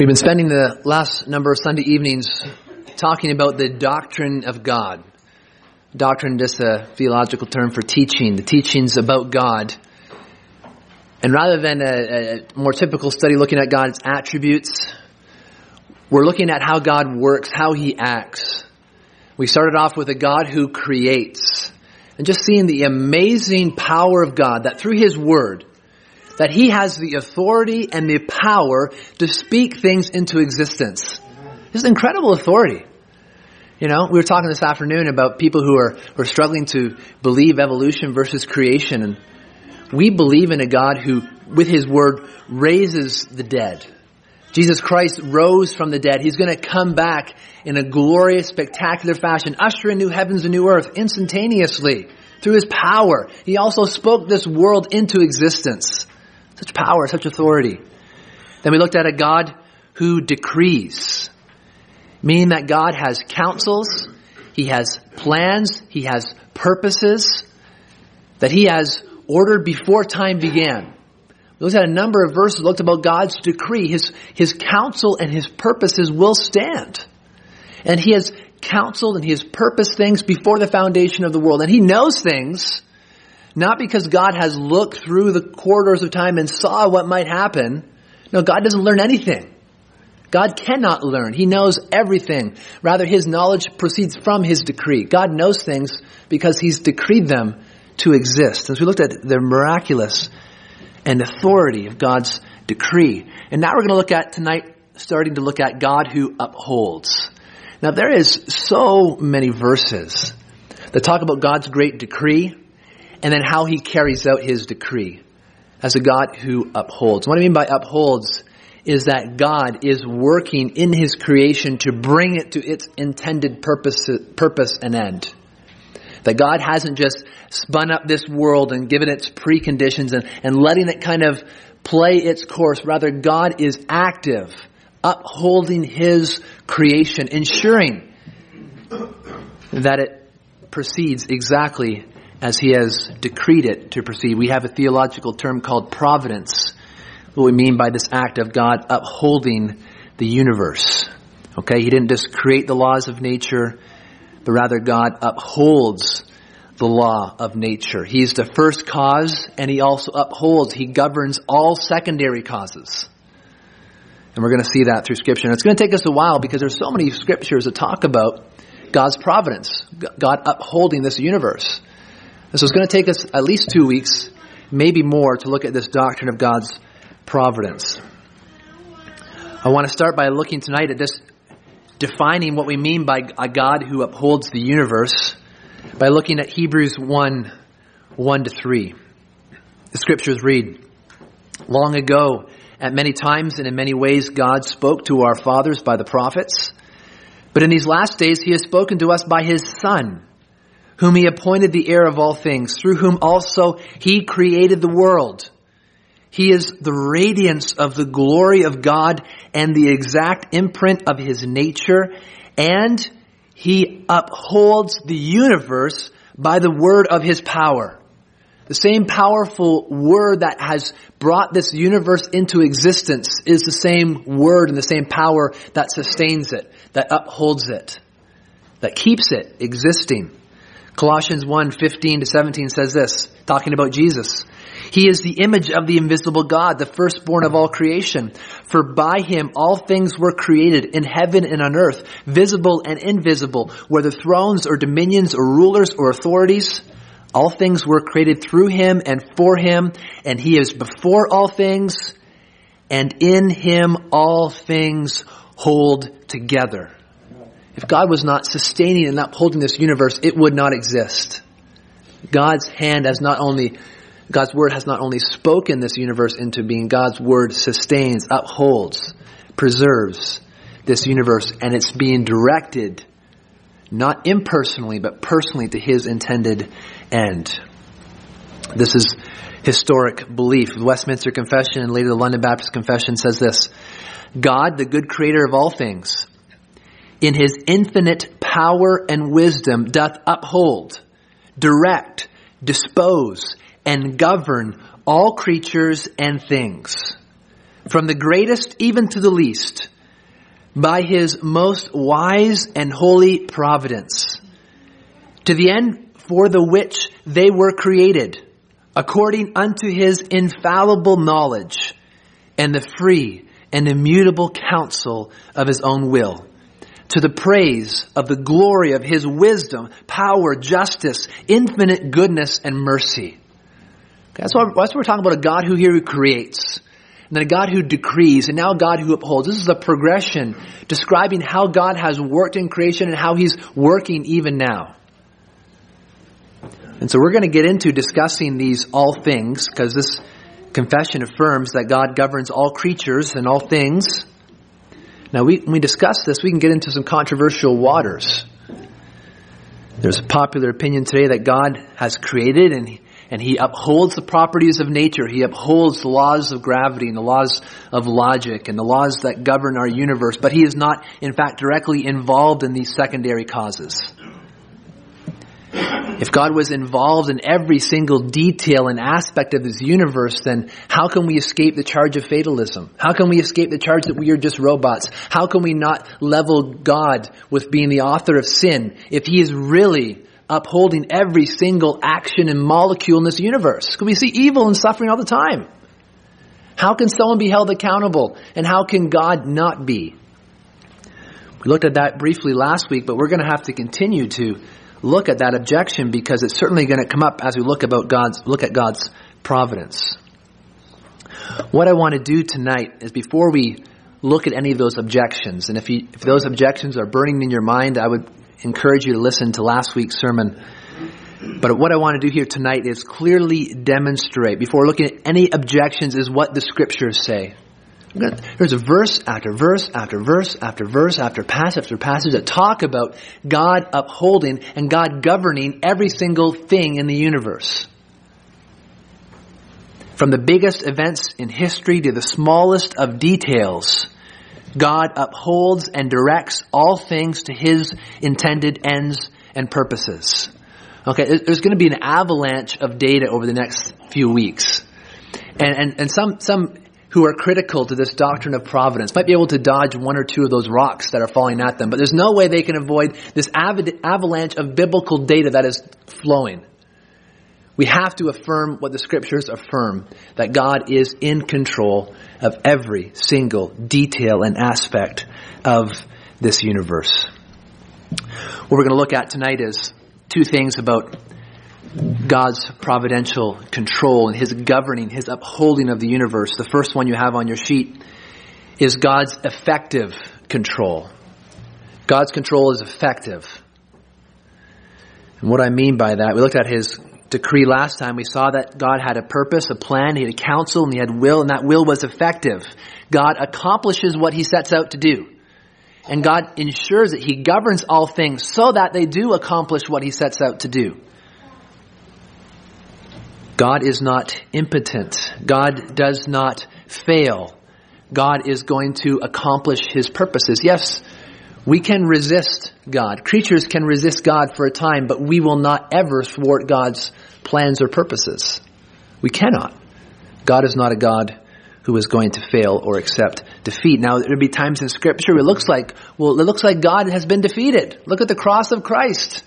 We've been spending the last number of Sunday evenings talking about the doctrine of God. Doctrine, just a theological term for teaching, the teachings about God. And rather than a, a more typical study looking at God's attributes, we're looking at how God works, how He acts. We started off with a God who creates, and just seeing the amazing power of God that through His Word, that he has the authority and the power to speak things into existence. This is incredible authority. You know, we were talking this afternoon about people who are, who are struggling to believe evolution versus creation. And we believe in a God who, with his word, raises the dead. Jesus Christ rose from the dead. He's going to come back in a glorious, spectacular fashion, usher in new heavens and new earth instantaneously through his power. He also spoke this world into existence. Such power, such authority. Then we looked at a God who decrees, meaning that God has counsels, He has plans, He has purposes, that He has ordered before time began. We looked at a number of verses, looked about God's decree. His, his counsel and His purposes will stand. And He has counseled and He has purposed things before the foundation of the world. And He knows things not because God has looked through the corridors of time and saw what might happen. No, God doesn't learn anything. God cannot learn. He knows everything. Rather, His knowledge proceeds from His decree. God knows things because He's decreed them to exist. As we looked at the miraculous and authority of God's decree. And now we're going to look at tonight, starting to look at God who upholds. Now there is so many verses that talk about God's great decree, and then how he carries out his decree as a God who upholds. What I mean by upholds is that God is working in his creation to bring it to its intended purpose, purpose and end. That God hasn't just spun up this world and given its preconditions and, and letting it kind of play its course. Rather, God is active, upholding his creation, ensuring that it proceeds exactly as he has decreed it to proceed. We have a theological term called providence. What we mean by this act of God upholding the universe. Okay, he didn't just create the laws of nature, but rather God upholds the law of nature. He's the first cause and he also upholds, he governs all secondary causes. And we're going to see that through scripture. And it's going to take us a while because there's so many scriptures that talk about God's providence, God upholding this universe. And so it's going to take us at least two weeks, maybe more, to look at this doctrine of God's providence. I want to start by looking tonight at this, defining what we mean by a God who upholds the universe by looking at Hebrews 1 1 to 3. The scriptures read Long ago, at many times and in many ways, God spoke to our fathers by the prophets. But in these last days, He has spoken to us by His Son whom he appointed the heir of all things, through whom also he created the world. He is the radiance of the glory of God and the exact imprint of his nature, and he upholds the universe by the word of his power. The same powerful word that has brought this universe into existence is the same word and the same power that sustains it, that upholds it, that keeps it existing. Colossians 1, 15 to 17 says this, talking about Jesus. He is the image of the invisible God, the firstborn of all creation. For by him all things were created in heaven and on earth, visible and invisible, whether thrones or dominions or rulers or authorities. All things were created through him and for him, and he is before all things, and in him all things hold together. If God was not sustaining and upholding this universe, it would not exist. God's hand has not only, God's word has not only spoken this universe into being, God's word sustains, upholds, preserves this universe, and it's being directed not impersonally, but personally to his intended end. This is historic belief. The Westminster Confession and later the London Baptist Confession says this God, the good creator of all things, in his infinite power and wisdom doth uphold, direct, dispose, and govern all creatures and things from the greatest even to the least, by his most wise and holy providence, to the end for the which they were created, according unto his infallible knowledge and the free and immutable counsel of his own will, to the praise of the glory of his wisdom, power, justice, infinite goodness, and mercy. That's what, that's what we're talking about a God who here who creates and then a God who decrees, and now a God who upholds. This is a progression describing how God has worked in creation and how He's working even now. And so we're going to get into discussing these all things, because this confession affirms that God governs all creatures and all things. Now, we, when we discuss this, we can get into some controversial waters. There's a popular opinion today that God has created and and he upholds the properties of nature. He upholds the laws of gravity and the laws of logic and the laws that govern our universe, but he is not, in fact, directly involved in these secondary causes. If God was involved in every single detail and aspect of this universe, then how can we escape the charge of fatalism? How can we escape the charge that we are just robots? How can we not level God with being the author of sin if He is really upholding every single action and molecule in this universe. Because we see evil and suffering all the time. How can someone be held accountable? And how can God not be? We looked at that briefly last week, but we're going to have to continue to look at that objection because it's certainly going to come up as we look about God's look at God's providence. What I want to do tonight is before we look at any of those objections, and if, you, if those objections are burning in your mind, I would encourage you to listen to last week's sermon. But what I want to do here tonight is clearly demonstrate, before looking at any objections, is what the scriptures say. There's a verse after verse after verse after verse after passage after passage that talk about God upholding and God governing every single thing in the universe. From the biggest events in history to the smallest of details, God upholds and directs all things to His intended ends and purposes. Okay, there's going to be an avalanche of data over the next few weeks. And, and, and some, some who are critical to this doctrine of providence might be able to dodge one or two of those rocks that are falling at them, but there's no way they can avoid this avalanche of biblical data that is flowing. We have to affirm what the scriptures affirm that God is in control of every single detail and aspect of this universe. What we're going to look at tonight is two things about God's providential control and His governing, His upholding of the universe. The first one you have on your sheet is God's effective control. God's control is effective. And what I mean by that, we looked at His decree last time, we saw that God had a purpose, a plan, He had a counsel, and He had will, and that will was effective. God accomplishes what He sets out to do. And God ensures that He governs all things so that they do accomplish what He sets out to do. God is not impotent. God does not fail. God is going to accomplish His purposes. Yes, we can resist God. Creatures can resist God for a time, but we will not ever thwart God's plans or purposes. We cannot. God is not a God who is going to fail or accept defeat. Now, there'll be times in Scripture it looks like, well, it looks like God has been defeated. Look at the cross of Christ.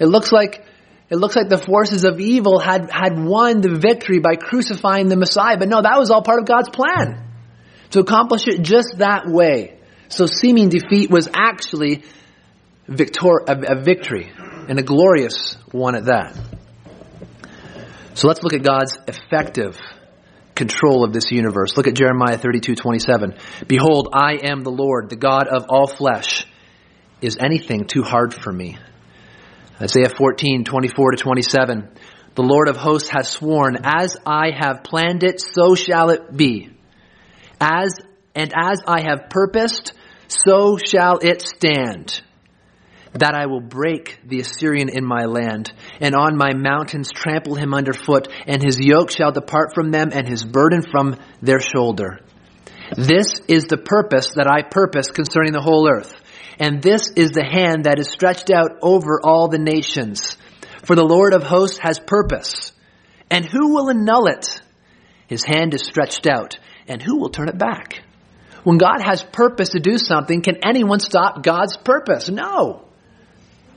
It looks like it looks like the forces of evil had, had won the victory by crucifying the Messiah. But no, that was all part of God's plan. To accomplish it just that way. So seeming defeat was actually victor- a, a victory, and a glorious one at that. So let's look at God's effective control of this universe. Look at Jeremiah 32, 27. Behold, I am the Lord, the God of all flesh. Is anything too hard for me? Isaiah 14, 24 to 27. The Lord of hosts has sworn, as I have planned it, so shall it be. As, and as I have purposed, so shall it stand. That I will break the Assyrian in my land, and on my mountains trample him underfoot, and his yoke shall depart from them, and his burden from their shoulder. This is the purpose that I purpose concerning the whole earth. And this is the hand that is stretched out over all the nations. For the Lord of hosts has purpose. And who will annul it? His hand is stretched out And who will turn it back? When God has purpose to do something, can anyone stop God's purpose? No.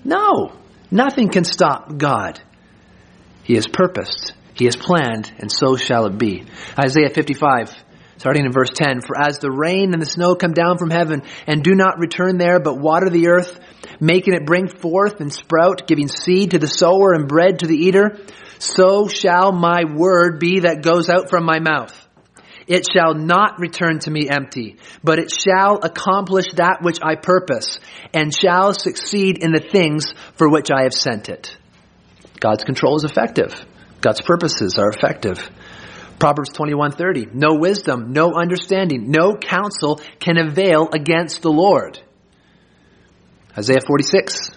No. Nothing can stop God. He has purposed, He has planned, and so shall it be. Isaiah 55, starting in verse 10 For as the rain and the snow come down from heaven, and do not return there, but water the earth, making it bring forth and sprout, giving seed to the sower and bread to the eater, so shall my word be that goes out from my mouth. It shall not return to me empty, but it shall accomplish that which I purpose, and shall succeed in the things for which I have sent it. God's control is effective. God's purposes are effective. Proverbs 21:30 No wisdom, no understanding, no counsel can avail against the Lord. Isaiah 46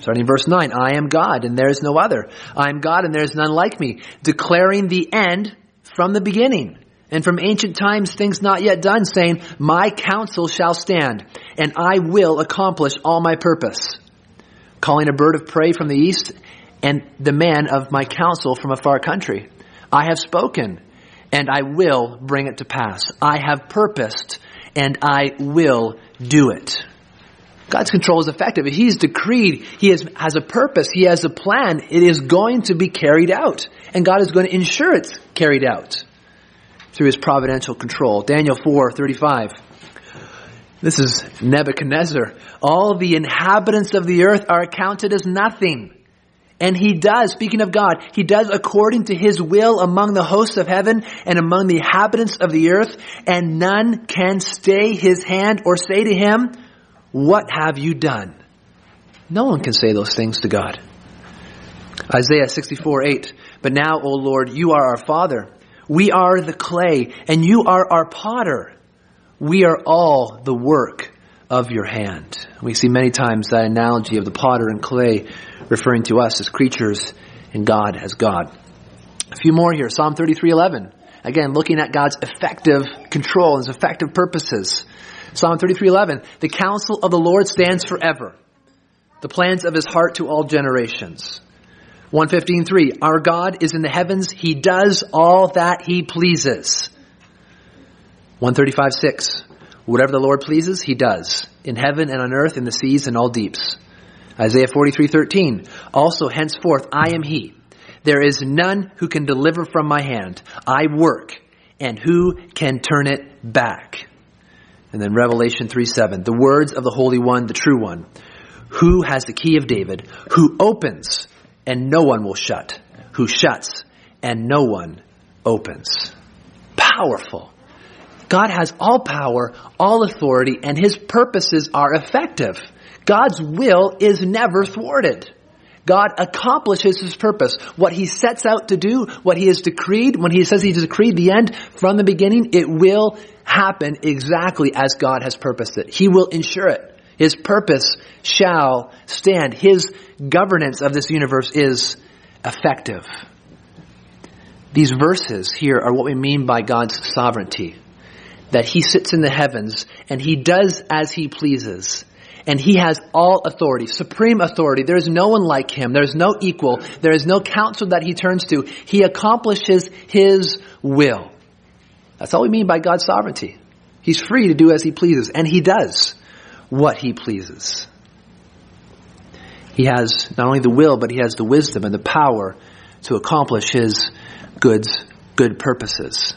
starting in verse 9 I am God and there is no other. I am God and there is none like me, declaring the end from the beginning. And from ancient times things not yet done, saying, My counsel shall stand, and I will accomplish all my purpose. Calling a bird of prey from the east, and the man of my counsel from a far country. I have spoken, and I will bring it to pass. I have purposed, and I will do it. God's control is effective. He's decreed. He has, has a purpose. He has a plan. It is going to be carried out. And God is going to ensure it's carried out through his providential control. Daniel 4:35. This is Nebuchadnezzar. All the inhabitants of the earth are accounted as nothing. And he does, speaking of God, he does according to his will among the hosts of heaven and among the inhabitants of the earth, and none can stay his hand or say to him, What have you done? No one can say those things to God. Isaiah 64 8. But now, O Lord, you are our Father. We are the clay, and you are our potter. We are all the work of your hand. We see many times that analogy of the potter and clay referring to us as creatures and God as God. A few more here. Psalm 33:11. Again, looking at God's effective control, His effective purposes. Psalm 33:11. The counsel of the Lord stands forever. The plans of his heart to all generations. 115.3, our God is in the heavens. He does all that he pleases. 135.6, whatever the Lord pleases, he does. In heaven and on earth, in the seas and all deeps. Isaiah 43.13, also henceforth I am he. There is none who can deliver from my hand. I work, and who can turn it back? And then Revelation 3.7, the words of the Holy One, the true one, who has the key of David, who opens and no one will shut, who shuts and no one opens. Powerful. God has all power, all authority, and his purposes are effective. God's will is never thwarted. God accomplishes his purpose. What he sets out to do, what he has decreed, when he says he decreed the end from the beginning, it will happen exactly as God has purposed it. He will ensure it. His purpose shall stand. His governance of this universe is effective. These verses here are what we mean by God's sovereignty. That He sits in the heavens and He does as He pleases. And He has all authority, supreme authority. There is no one like Him. There is no equal. There is no counsel that He turns to. He accomplishes His will. That's all we mean by God's sovereignty. He's free to do as He pleases, and He does what he pleases. He has not only the will, but he has the wisdom and the power to accomplish his goods, good purposes.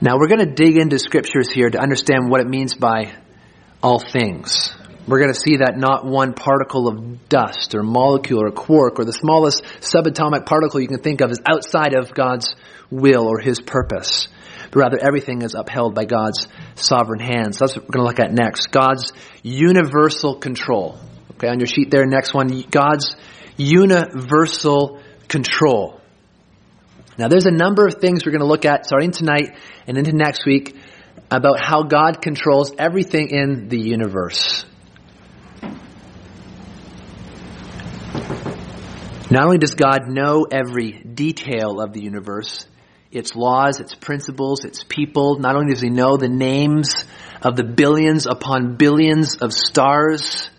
Now we're going to dig into scriptures here to understand what it means by all things. We're going to see that not one particle of dust or molecule or quark or the smallest subatomic particle you can think of is outside of God's will or his purpose but rather everything is upheld by God's sovereign hands. That's what we're going to look at next. God's universal control. Okay, on your sheet there, next one, God's universal control. Now, there's a number of things we're going to look at starting tonight and into next week about how God controls everything in the universe. Not only does God know every detail of the universe, its laws, its principles, its people. Not only does he know the names of the billions upon billions of stars,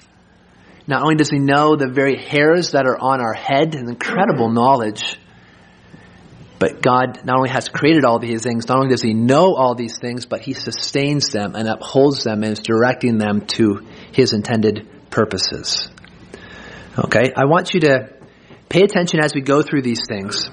not only does he know the very hairs that are on our head, an incredible knowledge, But God not only has created all these things, not only does He know all these things, but He sustains them and upholds them and is directing them to His intended purposes. Okay, I want you to pay attention as we go through these things.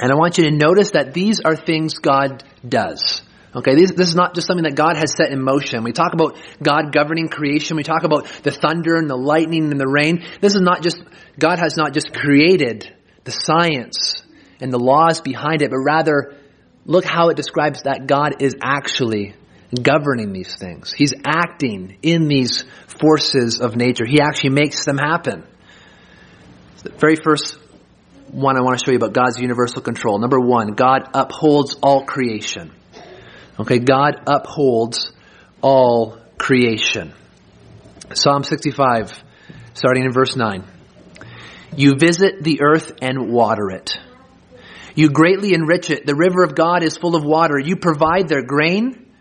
And I want you to notice that these are things God does. Okay, this, this, is not just something that God has set in motion. We talk about God governing creation. We talk about the thunder and the lightning and the rain. This is not just, God has not just created the science and the laws behind it, but rather look how it describes that God is actually governing these things. He's acting in these forces of nature. He actually makes them happen. The very first one I want to show you about God's universal control. Number one, God upholds all creation. Okay, God upholds all creation. Psalm 65, starting in verse 9. You visit the earth and water it. You greatly enrich it. The river of God is full of water. You provide their grain,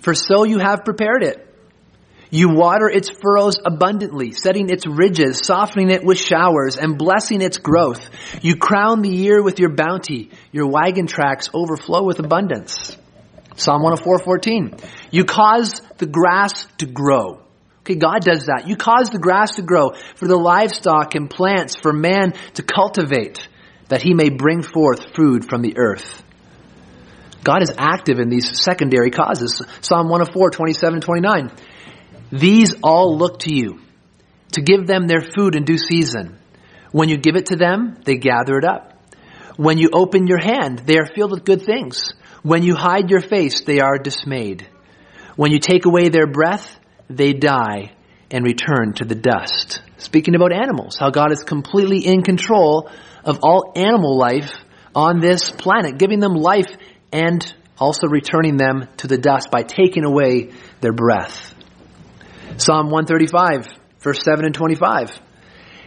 for so you have prepared it. You water its furrows abundantly, setting its ridges, softening it with showers, and blessing its growth. You crown the year with your bounty. Your wagon tracks overflow with abundance. Psalm 104:14. You cause the grass to grow. Okay, God does that. You cause the grass to grow for the livestock and plants for man to cultivate that he may bring forth food from the earth. God is active in these secondary causes. Psalm 104, 27, 29. These all look to you to give them their food in due season. When you give it to them, they gather it up. When you open your hand, they are filled with good things. When you hide your face, they are dismayed. When you take away their breath, they die and return to the dust. Speaking about animals, how God is completely in control of all animal life on this planet, giving them life and also returning them to the dust by taking away their breath. Psalm 135, verse 7 and 25.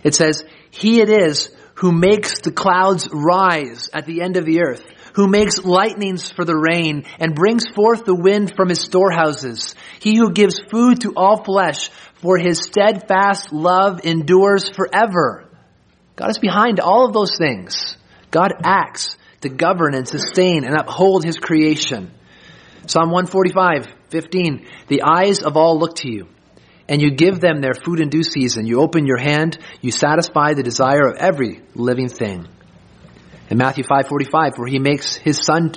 It says, He it is who makes the clouds rise at the end of the earth who makes lightnings for the rain and brings forth the wind from his storehouses. He who gives food to all flesh for his steadfast love endures forever. God is behind all of those things. God acts to govern and sustain and uphold his creation. Psalm 145, 15. The eyes of all look to you, and you give them their food in due season. You open your hand, you satisfy the desire of every living thing in Matthew 5:45 where he makes his sun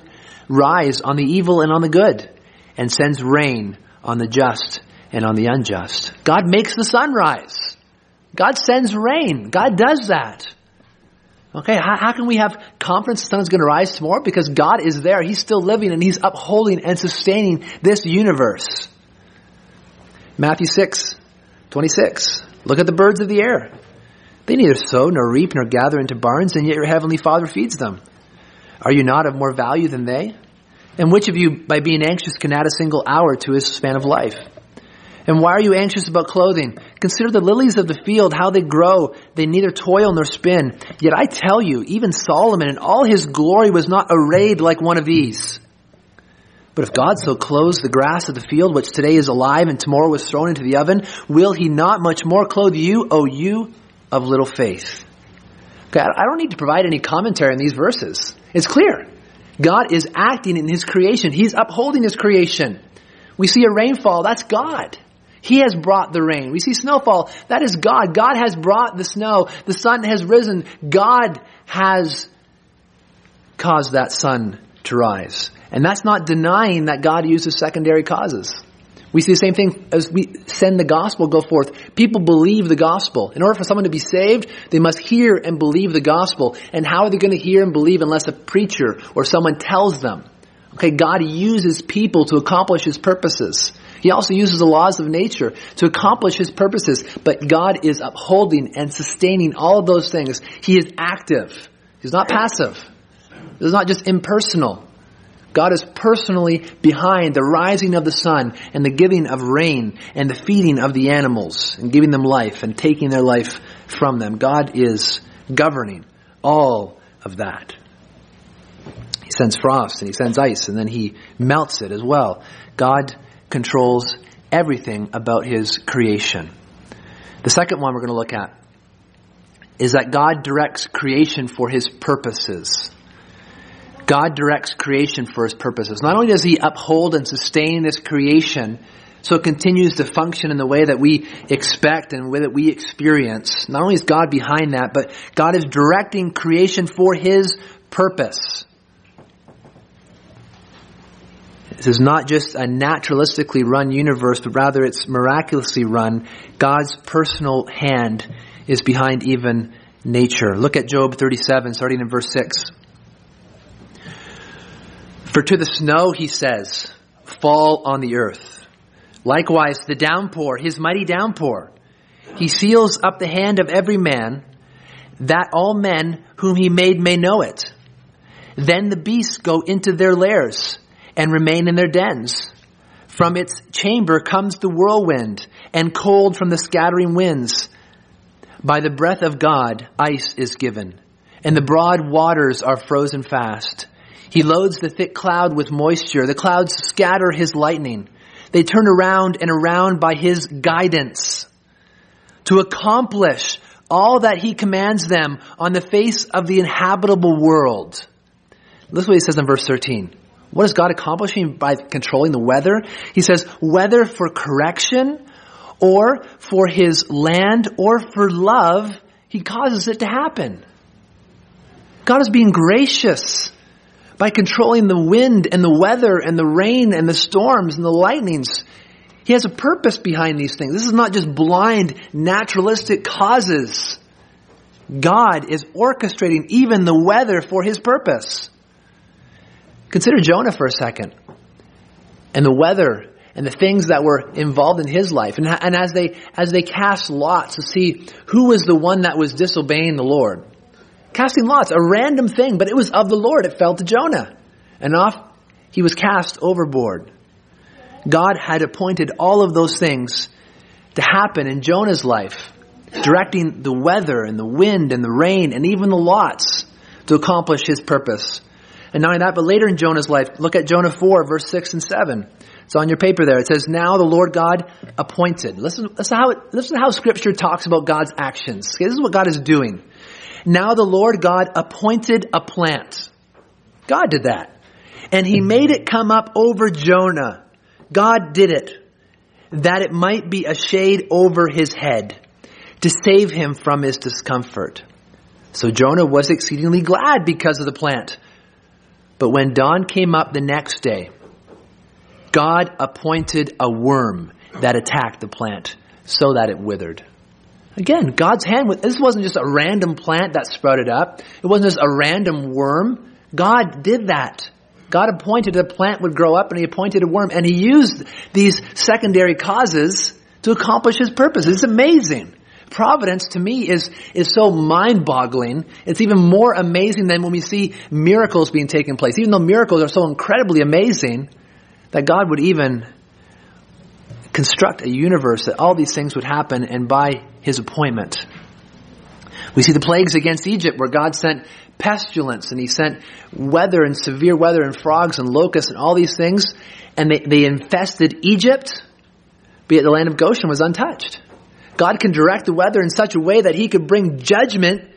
rise on the evil and on the good and sends rain on the just and on the unjust. God makes the sun rise. God sends rain. God does that. Okay, how, how can we have confidence the sun is going to rise tomorrow? Because God is there. He's still living and He's upholding and sustaining this universe. Matthew 6, 26. Look at the birds of the air. They neither sow nor reap nor gather into barns, and yet your heavenly Father feeds them. Are you not of more value than they? And which of you, by being anxious, can add a single hour to his span of life? And why are you anxious about clothing? Consider the lilies of the field, how they grow. They neither toil nor spin. Yet I tell you, even Solomon in all his glory was not arrayed like one of these. But if God so clothes the grass of the field, which today is alive and tomorrow is thrown into the oven, will he not much more clothe you, O you of little faith. Okay, I don't need to provide any commentary on these verses. It's clear. God is acting in His creation. He's upholding His creation. We see a rainfall, that's God. He has brought the rain. We see snowfall, that is God. God has brought the snow. The sun has risen. God has caused that sun to rise. And that's not denying that God uses secondary causes. We see the same thing as we send the gospel go forth. People believe the gospel. In order for someone to be saved, they must hear and believe the gospel. And how are they going to hear and believe unless a preacher or someone tells them? Okay, God uses people to accomplish His purposes. He also uses the laws of nature to accomplish His purposes. But God is upholding and sustaining all of those things. He is active. He's not passive. It's not just impersonal. God is personally behind the rising of the sun and the giving of rain and the feeding of the animals and giving them life and taking their life from them. God is governing all of that. He sends frost and he sends ice and then he melts it as well. God controls everything about his creation. The second one we're going to look at is that God directs creation for his purposes. God directs creation for his purposes. Not only does he uphold and sustain this creation so it continues to function in the way that we expect and the way that we experience, not only is God behind that, but God is directing creation for his purpose. This is not just a naturalistically run universe, but rather it's miraculously run. God's personal hand is behind even nature. Look at Job 37, starting in verse 6. For to the snow, he says, fall on the earth. Likewise, the downpour, his mighty downpour. He seals up the hand of every man, that all men whom he made may know it. Then the beasts go into their lairs and remain in their dens. From its chamber comes the whirlwind and cold from the scattering winds. By the breath of God, ice is given and the broad waters are frozen fast. He loads the thick cloud with moisture. The clouds scatter his lightning. They turn around and around by his guidance to accomplish all that he commands them on the face of the inhabitable world. Listen what he says in verse 13. What is God accomplishing by controlling the weather? He says, whether for correction or for his land or for love, he causes it to happen. God is being gracious by controlling the wind and the weather and the rain and the storms and the lightnings. He has a purpose behind these things. This is not just blind, naturalistic causes. God is orchestrating even the weather for his purpose. Consider Jonah for a second. And the weather and the things that were involved in his life. And, and as they, as they cast lots to see who was the one that was disobeying the Lord, Casting lots, a random thing, but it was of the Lord. It fell to Jonah. And off he was cast overboard. God had appointed all of those things to happen in Jonah's life, directing the weather and the wind and the rain and even the lots to accomplish his purpose. And not only that, but later in Jonah's life, look at Jonah 4, verse 6 and 7. It's on your paper there. It says, Now the Lord God appointed. Listen, listen, how, listen how Scripture talks about God's actions. Okay, this is what God is doing. Now the Lord God appointed a plant. God did that. And he made it come up over Jonah. God did it. That it might be a shade over his head to save him from his discomfort. So Jonah was exceedingly glad because of the plant. But when dawn came up the next day, God appointed a worm that attacked the plant so that it withered. Again, God's hand, this wasn't just a random plant that sprouted up. It wasn't just a random worm. God did that. God appointed a plant would grow up and he appointed a worm and he used these secondary causes to accomplish his purpose. It's amazing. Providence to me is, is so mind boggling. It's even more amazing than when we see miracles being taken place. Even though miracles are so incredibly amazing that God would even construct a universe that all these things would happen and by his appointment. We see the plagues against Egypt where God sent pestilence and he sent weather and severe weather and frogs and locusts and all these things and they, they infested Egypt, but yet the land of Goshen was untouched. God can direct the weather in such a way that he could bring judgment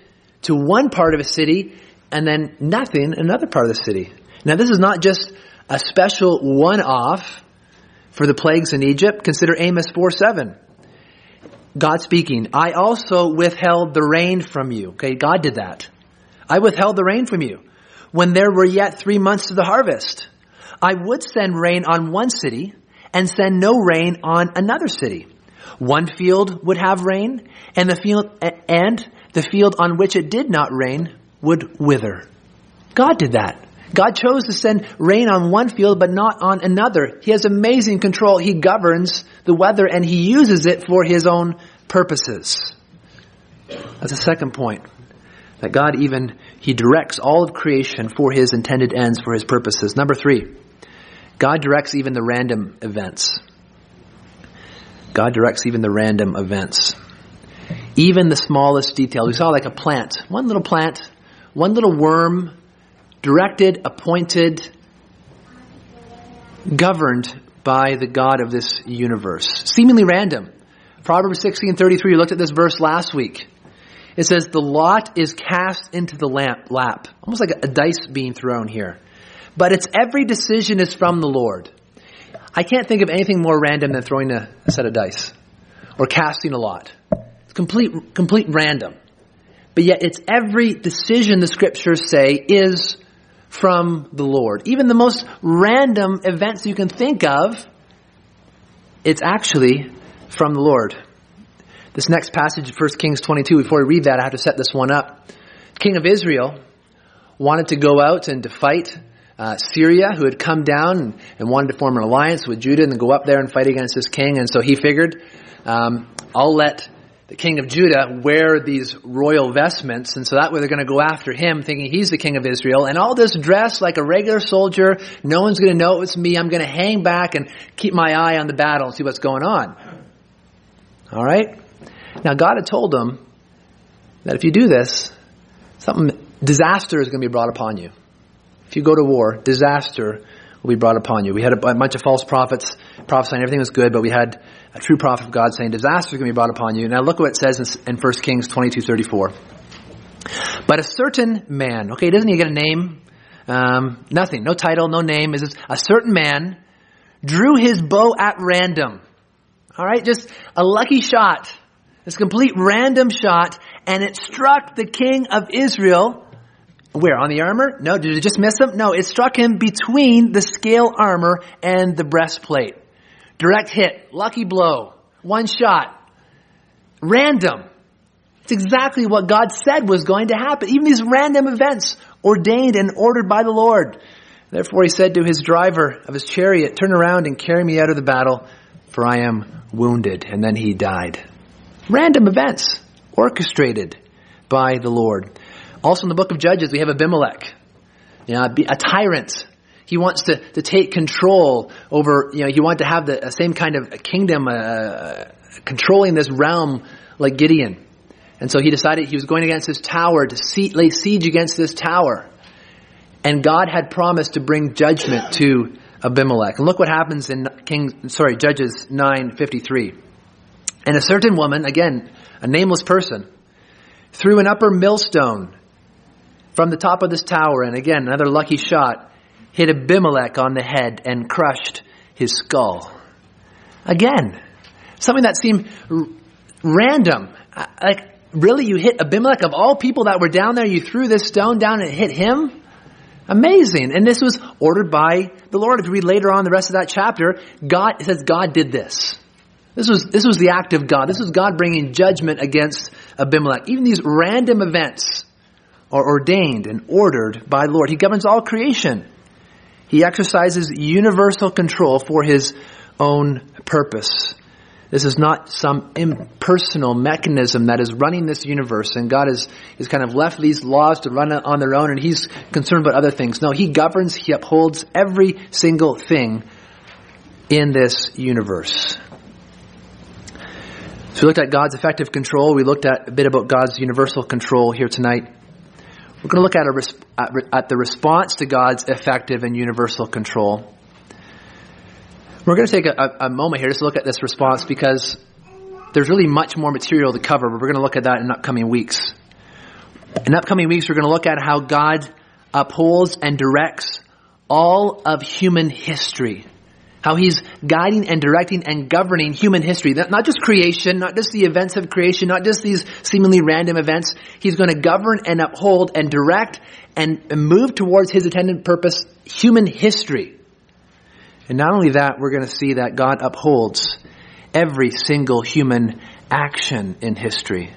to one part of a city and then nothing in another part of the city. Now this is not just a special one-off for the plagues in Egypt. Consider Amos 4 7. God speaking, I also withheld the rain from you. Okay, God did that. I withheld the rain from you when there were yet three months to the harvest. I would send rain on one city and send no rain on another city. One field would have rain and the field, and the field on which it did not rain would wither. God did that. God chose to send rain on one field but not on another. He has amazing control. He governs the weather and he uses it for his own purposes. That's a second point. That God even, he directs all of creation for his intended ends, for his purposes. Number three, God directs even the random events. God directs even the random events. Even the smallest detail. We saw like a plant, one little plant, one little worm directed, appointed, governed by the God of this universe. Seemingly random. Proverbs 16:33, we looked at this verse last week. It says the lot is cast into the lamp, lap. Almost like a dice being thrown here. But it's every decision is from the Lord. I can't think of anything more random than throwing a, set of dice or casting a lot. It's complete, complete random. But yet it's every decision the scriptures say is from the Lord. Even the most random events you can think of, it's actually from the Lord. This next passage, 1 Kings 22, before we read that, I have to set this one up. King of Israel wanted to go out and to fight uh, Syria, who had come down and, wanted to form an alliance with Judah and go up there and fight against this king. And so he figured, um, I'll let the king of Judah wear these royal vestments, and so that way they're going to go after him, thinking he's the king of Israel. And all this dress like a regular soldier, no one's going to know it's me. I'm going to hang back and keep my eye on the battle and see what's going on. All right. Now God had told them that if you do this, something disaster is going to be brought upon you. If you go to war, disaster will be brought upon you. We had a bunch of false prophets prophesying everything was good, but we had a true prophet of God saying disaster is going to be brought upon you. Now look what it says in 1 Kings 22, 34. But a certain man, okay, doesn't he get a name? Um, nothing, no title, no name. Is a certain man drew his bow at random. All right, just a lucky shot, this complete random shot, and it struck the king of Israel where? On the armor? No. Did it just miss him? No. It struck him between the scale armor and the breastplate. Direct hit. Lucky blow. One shot. Random. It's exactly what God said was going to happen. Even these random events ordained and ordered by the Lord. Therefore he said to his driver of his chariot, turn around and carry me out of the battle, for I am wounded. And then he died. Random events orchestrated by the Lord. Also in the book of Judges, we have Abimelech, you know, a tyrant. He wants to, to take control over, you know, he wanted to have the same kind of kingdom, uh, controlling this realm like Gideon. And so he decided he was going against this tower to see, lay siege against this tower. And God had promised to bring judgment to Abimelech. And look what happens in King, sorry, Judges 9:53. And a certain woman, again, a nameless person, threw an upper millstone from the top of this tower, and again, another lucky shot, hit Abimelech on the head and crushed his skull. Again, something that seemed r- random. Like, really, you hit Abimelech of all people that were down there, you threw this stone down and hit him? Amazing. And this was ordered by the Lord. If you read later on the rest of that chapter, God says God did this. This was, this was the act of God. This was God bringing judgment against Abimelech. Even these random events are ordained and ordered by the Lord. He governs all creation. He exercises universal control for his own purpose. This is not some impersonal mechanism that is running this universe and God has, has kind of left these laws to run on their own and he's concerned about other things. No, he governs, he upholds every single thing in this universe. So we looked at God's effective control. We looked at a bit about God's universal control here tonight. We're going to look at, a, at, the response to God's effective and universal control. We're going to take a, a, moment here just to look at this response because there's really much more material to cover, but we're going to look at that in upcoming weeks. In upcoming weeks, we're going to look at how God upholds and directs all of human history how he's guiding and directing and governing human history. Not just creation, not just the events of creation, not just these seemingly random events. He's going to govern and uphold and direct and move towards his intended purpose, human history. And not only that, we're going to see that God upholds every single human action in history.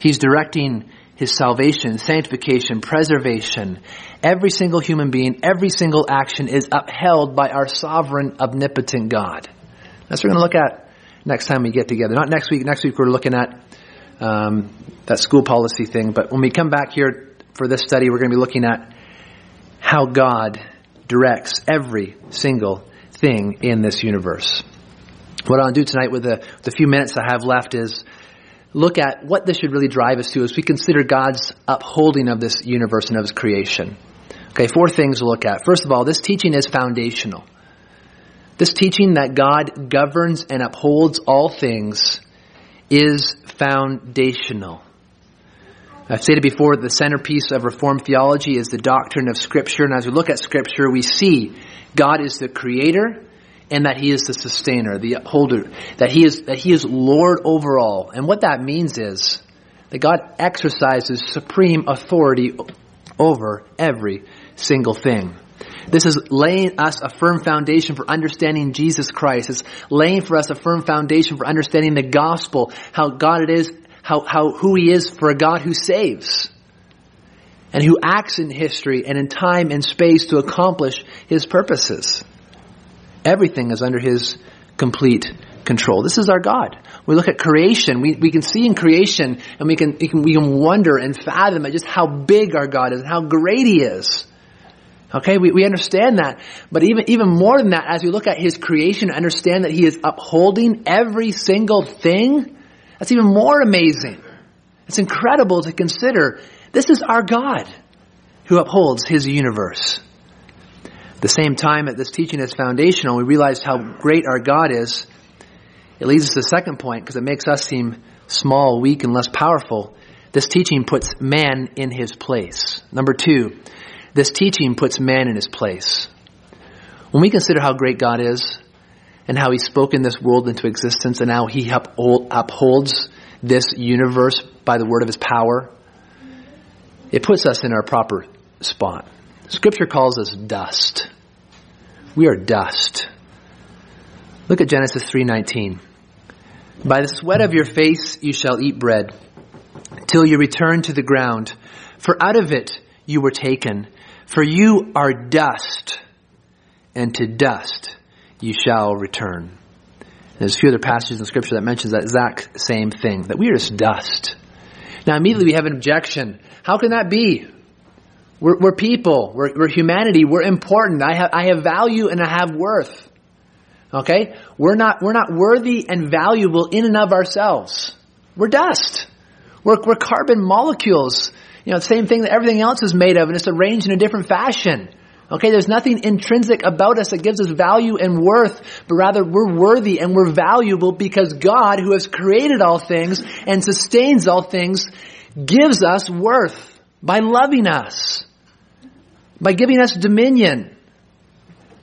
He's directing his salvation, sanctification, preservation. Every single human being, every single action is upheld by our sovereign, omnipotent God. That's what we're going to look at next time we get together. Not next week. Next week we're looking at um, that school policy thing. But when we come back here for this study, we're going to be looking at how God directs every single thing in this universe. What I'll do tonight with the, the few minutes I have left is look at what this should really drive us to as we consider God's upholding of this universe and of his creation. Okay, four things to look at. First of all, this teaching is foundational. This teaching that God governs and upholds all things is foundational. I've stated before the centerpiece of Reformed theology is the doctrine of Scripture, and as we look at Scripture, we see God is the creator and that He is the sustainer, the upholder, that He is, that He is Lord over all. And what that means is that God exercises supreme authority over every single thing. This is laying us a firm foundation for understanding Jesus Christ. It's laying for us a firm foundation for understanding the gospel, how God it is, how, how, who He is for a God who saves and who acts in history and in time and space to accomplish His purposes. Everything is under His complete control. This is our God. We look at creation. We, we can see in creation and we can, we can, we can wonder and fathom at just how big our God is and how great He is. Okay, we, we understand that. But even, even more than that, as we look at His creation, understand that He is upholding every single thing, that's even more amazing. It's incredible to consider. This is our God who upholds His universe. At the same time that this teaching is foundational, we realize how great our God is. It leads us to the second point because it makes us seem small, weak, and less powerful. This teaching puts man in his place. Number two, this teaching puts man in his place. When we consider how great God is and how he spoken this world into existence and how he upholds this universe by the word of his power, it puts us in our proper spot. Scripture calls us dust. We are dust. Look at Genesis 3:19. By the sweat of your face you shall eat bread till you return to the ground, for out of it you were taken, for you are dust, and to dust you shall return. There's a few other passages in Scripture that mentions that exact same thing, that we are just dust. Now immediately we have an objection. How can that be? We're, we're people. We're, we're, humanity. We're important. I have, I have value and I have worth. Okay? We're not, we're not worthy and valuable in and of ourselves. We're dust. We're, we're carbon molecules you know, the same thing that everything else is made of and it's arranged in a different fashion. Okay, there's nothing intrinsic about us that gives us value and worth, but rather we're worthy and we're valuable because God, who has created all things and sustains all things, gives us worth by loving us, by giving us dominion,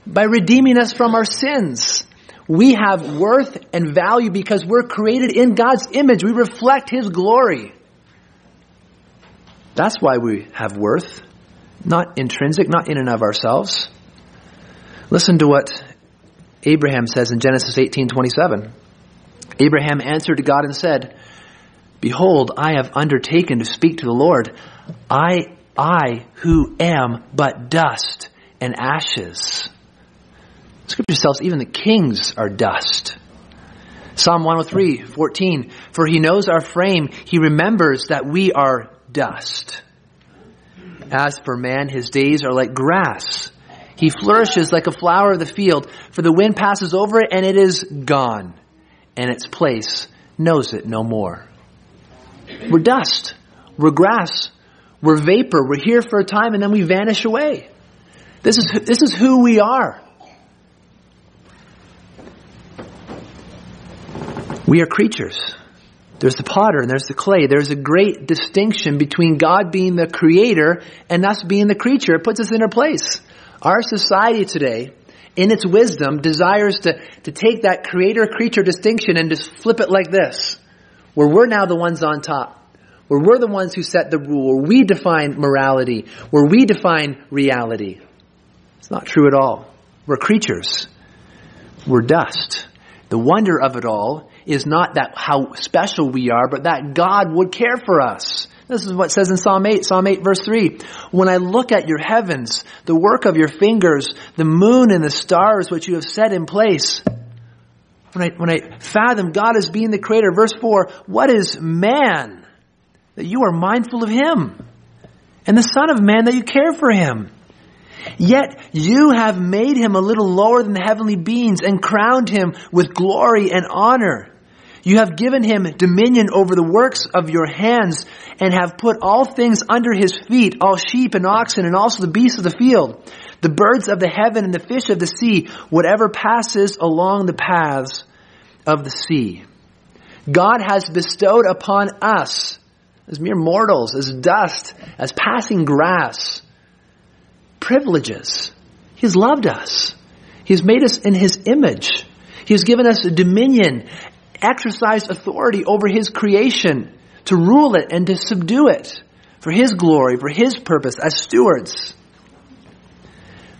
by redeeming us from our sins. We have worth and value because we're created in God's image. We reflect His glory. That's why we have worth. Not intrinsic, not in and of ourselves. Listen to what Abraham says in Genesis 18:27. Abraham answered to God and said, "Behold, I have undertaken to speak to the Lord. I I who am but dust and ashes." Scripture tells even the kings are dust. Psalm 103, 14. For he knows our frame. He remembers that we are dust. As for man, his days are like grass. He flourishes like a flower of the field, for the wind passes over it and it is gone, and its place knows it no more. We're dust. We're grass. We're vapor. We're here for a time and then we vanish away. This is, this is who we are. We are creatures. There's the potter and there's the clay. There's a great distinction between God being the creator and us being the creature. It puts us in our place. Our society today, in its wisdom, desires to, to take that creator creature distinction and just flip it like this. Where we're now the ones on top. Where we're the ones who set the rule. Where we define morality. Where we define reality. It's not true at all. We're creatures. We're dust. The wonder of it all is not that how special we are, but that God would care for us. This is what says in Psalm 8, Psalm 8 verse 3. When I look at your heavens, the work of your fingers, the moon and the stars which you have set in place, when I, when I fathom God as being the creator, verse 4, what is man that you are mindful of him? And the son of man that you care for him? Yet you have made him a little lower than the heavenly beings and crowned him with glory and honor. You have given him dominion over the works of your hands and have put all things under his feet, all sheep and oxen and also the beasts of the field, the birds of the heaven and the fish of the sea, whatever passes along the paths of the sea. God has bestowed upon us as mere mortals, as dust, as passing grass. Privileges. He's loved us. He's made us in His image. He has given us dominion, exercised authority over His creation to rule it and to subdue it for His glory, for His purpose as stewards.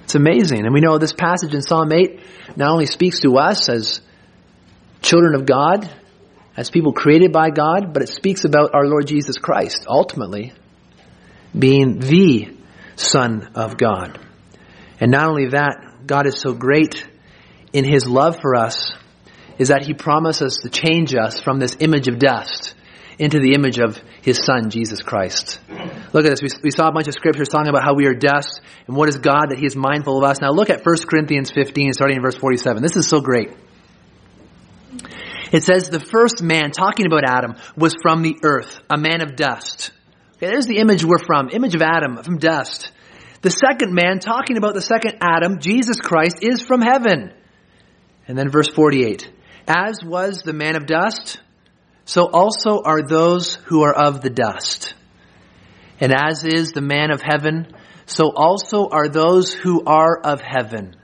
It's amazing. And we know this passage in Psalm 8 not only speaks to us as children of God, as people created by God, but it speaks about our Lord Jesus Christ, ultimately, being the Son of God. And not only that, God is so great in His love for us, is that He promises to change us from this image of dust into the image of his son, Jesus Christ. Look at this. We, we saw a bunch of scriptures talking about how we are dust and what is God that he is mindful of us. Now look at 1 Corinthians 15 starting in verse 47. This is so great. It says the first man, talking about Adam, was from the earth, a man of dust. Okay, there's the image we're from, image of Adam, from dust. The second man, talking about the second Adam, Jesus Christ, is from heaven. And then verse 48. As was the man of dust, so also are those who are of the dust. And as is the man of heaven, so also are those who are of heaven.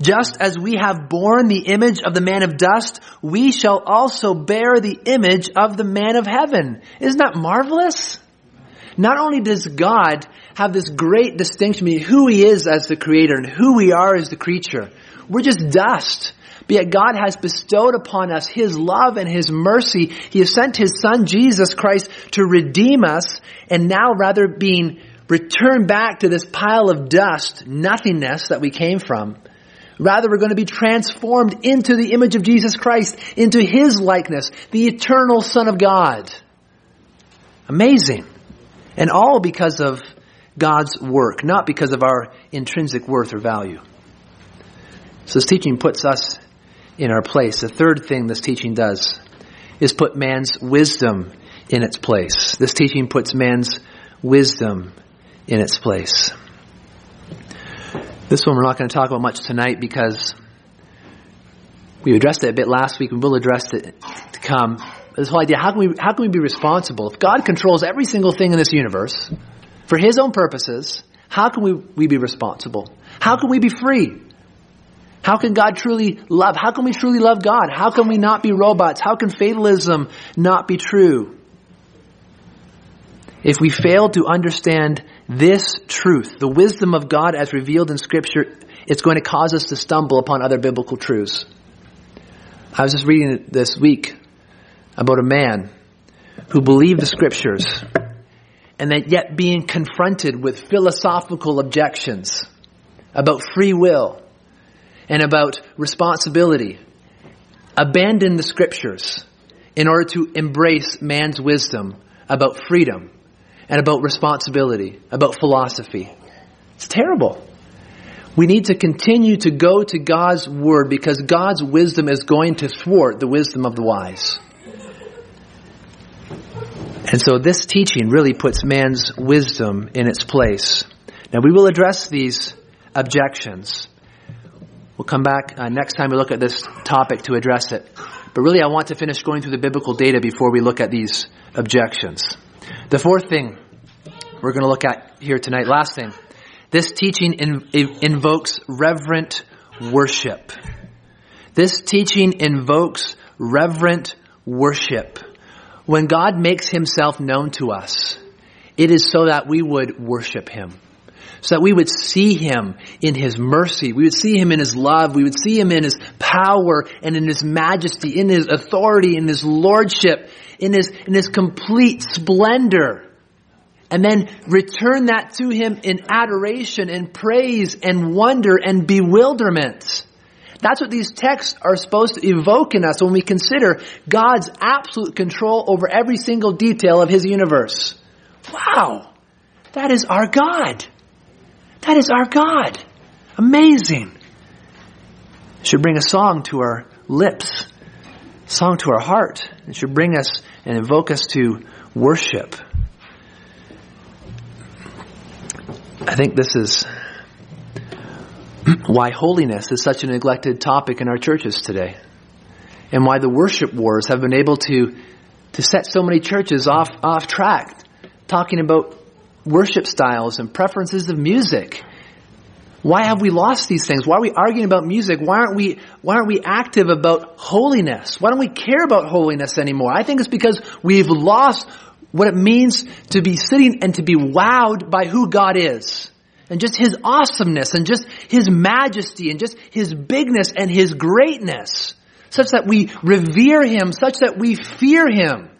Just as we have borne the image of the man of dust, we shall also bear the image of the man of heaven. Isn't that marvelous? Not only does God have this great distinction between who he is as the creator and who we are as the creature, we're just dust. But yet God has bestowed upon us His love and His mercy. He has sent His Son, Jesus Christ, to redeem us, and now rather being returned back to this pile of dust, nothingness that we came from, rather we're going to be transformed into the image of Jesus Christ, into His likeness, the eternal Son of God. Amazing. And all because of God's work, not because of our intrinsic worth or value. So this teaching puts us in our place. The third thing this teaching does is put man's wisdom in its place. This teaching puts man's wisdom in its place. This one we're not going to talk about much tonight because we addressed it a bit last week and we'll address it to come. This whole idea, how can we, how can we be responsible? If God controls every single thing in this universe for His own purposes, how can we, we be responsible? How can we be free? How can God truly love? How can we truly love God? How can we not be robots? How can fatalism not be true? If we fail to understand this truth, the wisdom of God as revealed in Scripture, it's going to cause us to stumble upon other biblical truths. I was just reading this week about a man who believed the Scriptures and that yet being confronted with philosophical objections about free will and about responsibility. Abandon the scriptures in order to embrace man's wisdom about freedom and about responsibility, about philosophy. It's terrible. We need to continue to go to God's word because God's wisdom is going to thwart the wisdom of the wise. And so this teaching really puts man's wisdom in its place. Now we will address these objections. We'll come back uh, next time we look at this topic to address it. But really, I want to finish going through the biblical data before we look at these objections. The fourth thing we're going to look at here tonight, last thing, this teaching in, invokes reverent worship. This teaching invokes reverent worship. When God makes himself known to us, it is so that we would worship him so that we would see him in his mercy. We would see him in his love. We would see him in his power and in his majesty, in his authority, in his lordship, in his, in his complete splendor. And then return that to him in adoration and praise and wonder and bewilderment. That's what these texts are supposed to evoke in us when we consider God's absolute control over every single detail of his universe. Wow! That is our God. That is our God. Amazing. Should bring a song to our lips, song to our heart. It should bring us and invoke us to worship. I think this is why holiness is such a neglected topic in our churches today. And why the worship wars have been able to to set so many churches off, off track, talking about worship styles and preferences of music. Why have we lost these things? Why are we arguing about music? Why aren't we, why aren't we active about holiness? Why don't we care about holiness anymore? I think it's because we've lost what it means to be sitting and to be wowed by who God is. And just His awesomeness and just His majesty and just His bigness and His greatness. Such that we revere Him, such that we fear Him.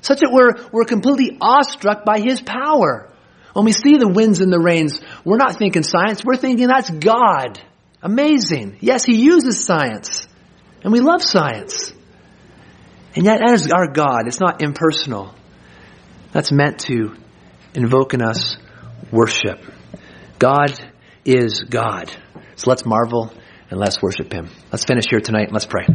Such that we're, we're completely awestruck by His power. When we see the winds and the rains, we're not thinking science, we're thinking that's God. Amazing. Yes, He uses science. And we love science. And yet that is our God. It's not impersonal. That's meant to invoke in us worship. God is God. So let's marvel and let's worship Him. Let's finish here tonight. Let's pray.